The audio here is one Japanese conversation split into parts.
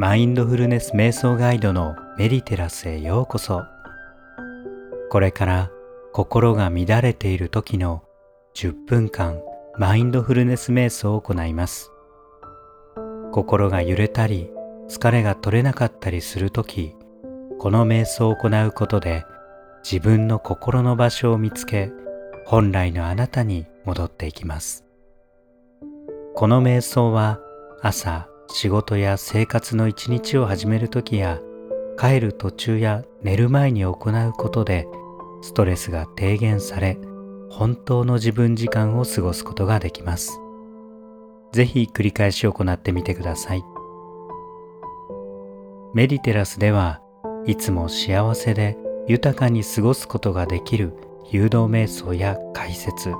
マインドフルネス瞑想ガイドのメディテラスへようこそ。これから心が乱れている時の10分間マインドフルネス瞑想を行います。心が揺れたり疲れが取れなかったりする時この瞑想を行うことで自分の心の場所を見つけ本来のあなたに戻っていきます。この瞑想は朝仕事や生活の一日を始める時や帰る途中や寝る前に行うことでストレスが低減され本当の自分時間を過ごすことができます。ぜひ繰り返し行ってみてください。メディテラスではいつも幸せで豊かに過ごすことができる誘導瞑想や解説、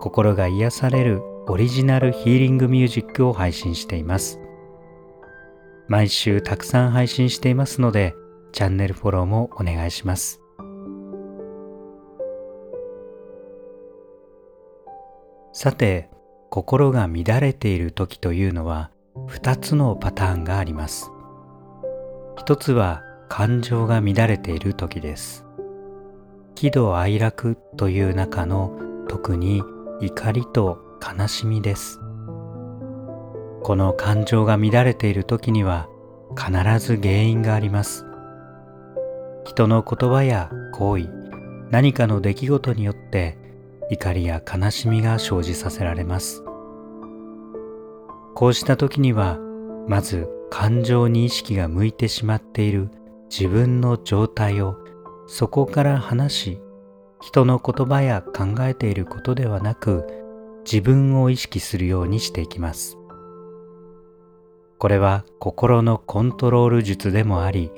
心が癒されるオリジナルヒーリングミュージックを配信しています。毎週たくさん配信していますので、チャンネルフォローもお願いします。さて、心が乱れている時というのは2つのパターンがあります。一つは感情が乱れている時です。喜怒哀楽という中の特に怒りと悲しみです。この感情が乱れている時には必ず原因があります。人の言葉や行為、何かの出来事によって怒りや悲しみが生じさせられます。こうした時には、まず感情に意識が向いてしまっている自分の状態をそこから話し、人の言葉や考えていることではなく、自分を意識するようにしていきます。これは心のコントロール術でもあり、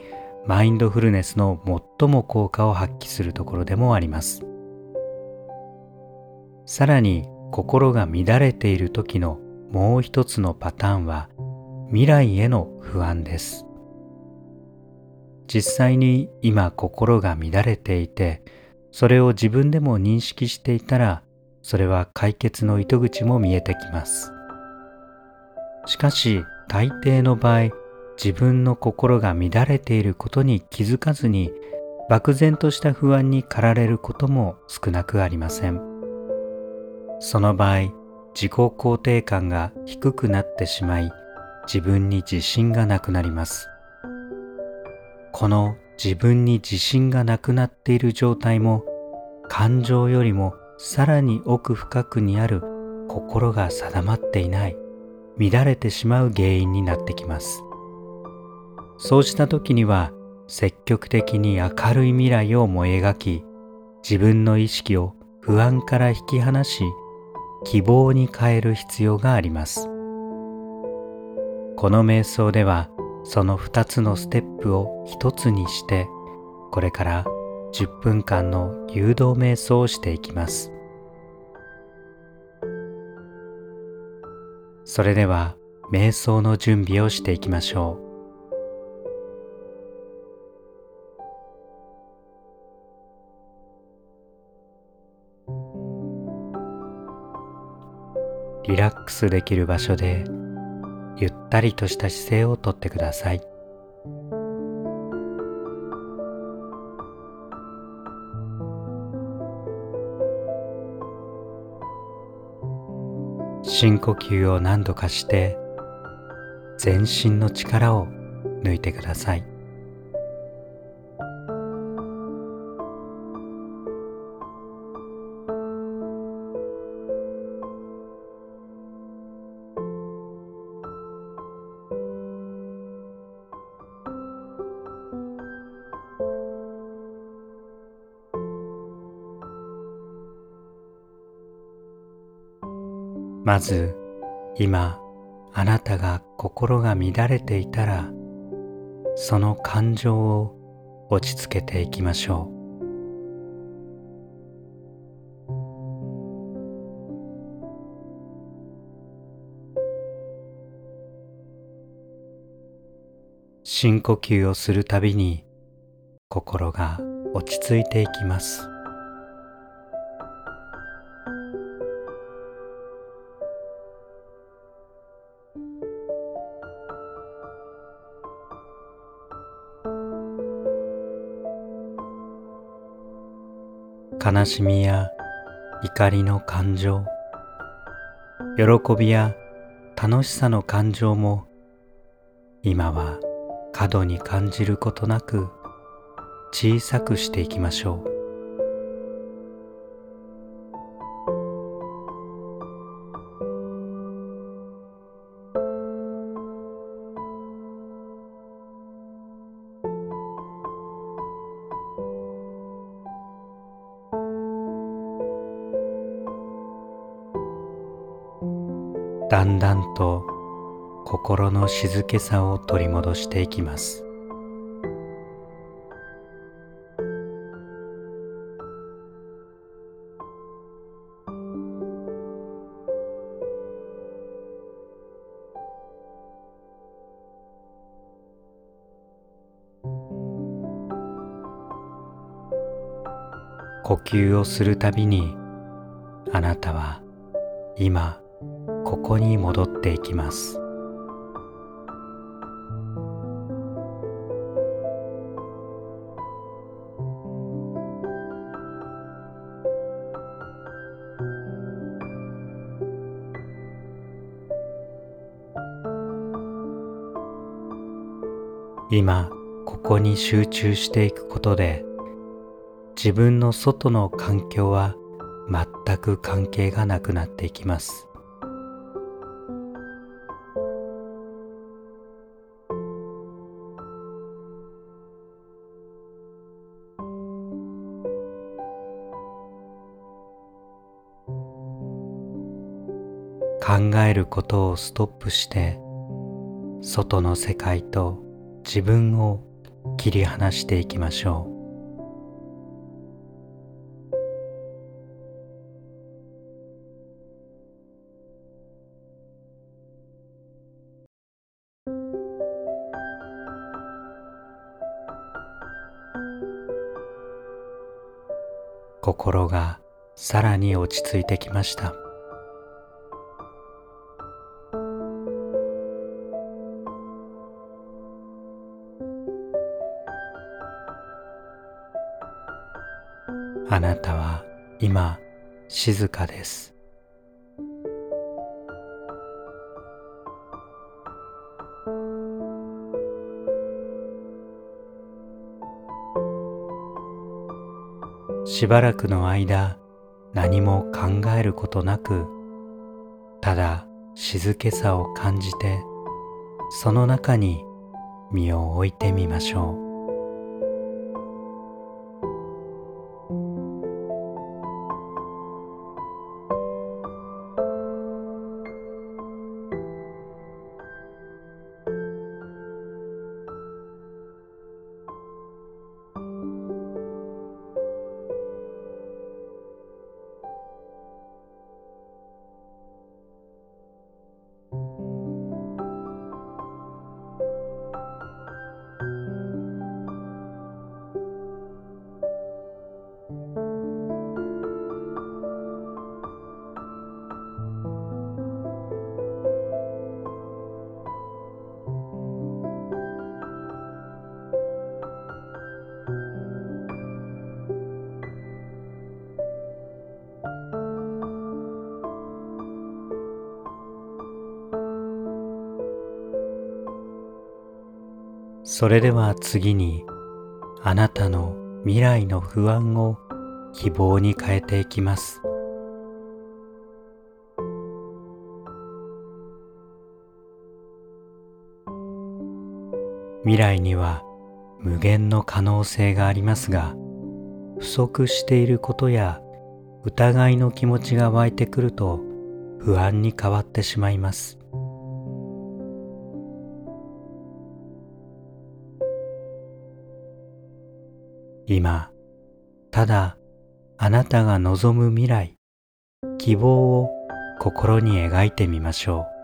マインドフルネスの最も効果を発揮するところでもあります。さらに心が乱れている時のもう一つのパターンは未来への不安です。実際に今心が乱れていてそれを自分でも認識していたらそれは解決の糸口も見えてきます。しかし大抵の場合自分の心が乱れていることに気づかずに漠然とした不安に駆られることも少なくありません。その場合自己肯定感が低くなってしまい自分に自信がなくなります。この自分に自信がなくなっている状態も感情よりもさらに奥深くにある心が定まっていない。乱れてしまう原因になってきます。そうした時には積極的に明るい未来を思い描き自分の意識を不安から引き離し希望に変える必要があります。この瞑想ではその2つのステップを1つにしてこれから10分間の誘導瞑想をしていきます。それでは瞑想の準備をしていきましょう。リラックスできる場所でゆったりとした姿勢をとってください。深呼吸を何度かして全身の力を抜いてください。まず今あなたが心が乱れていたらその感情を落ち着けていきましょう。深呼吸をするたびに心が落ち着いていきます。悲しみや怒りの感情喜びや楽しさの感情も今は過度に感じることなく小さくしていきましょう。だんだんと心の静けさを取り戻していきます。呼吸をするたびにあなたは今ここに戻っていきます。今ここに集中していくことで自分の外の環境は全く関係がなくなっていきます。考えることをストップして外の世界と自分を切り離していきましょう心がさらに落ち着いてきました。静かです。しばらくの間何も考えることなくただ静けさを感じてその中に身を置いてみましょう。それでは次にあなたの未来の不安を希望に変えていきます。未来には無限の可能性がありますが不足していることや疑いの気持ちが湧いてくると不安に変わってしまいます。今ただあなたが望む未来希望を心に描いてみましょう。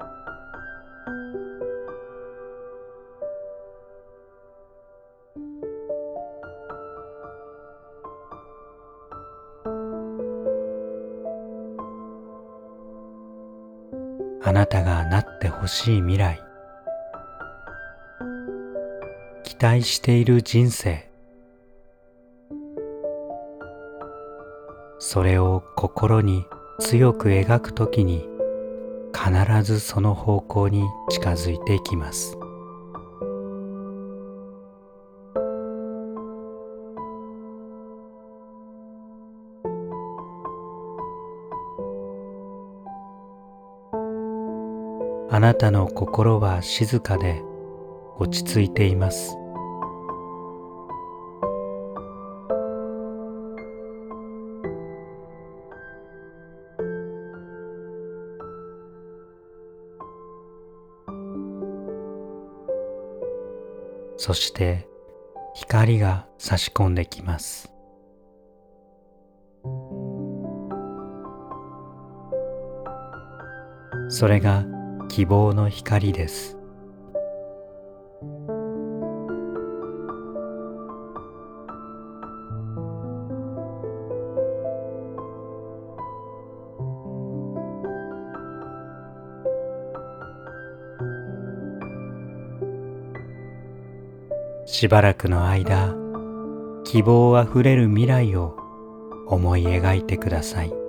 あなたがなってほしい未来期待している人生。それを心に強く描くときに必ずその方向に近づいていきます。あなたの心は静かで落ち着いています。そして光が差し込んできます。それが希望の光です。しばらくの間希望あふれる未来を思い描いてください。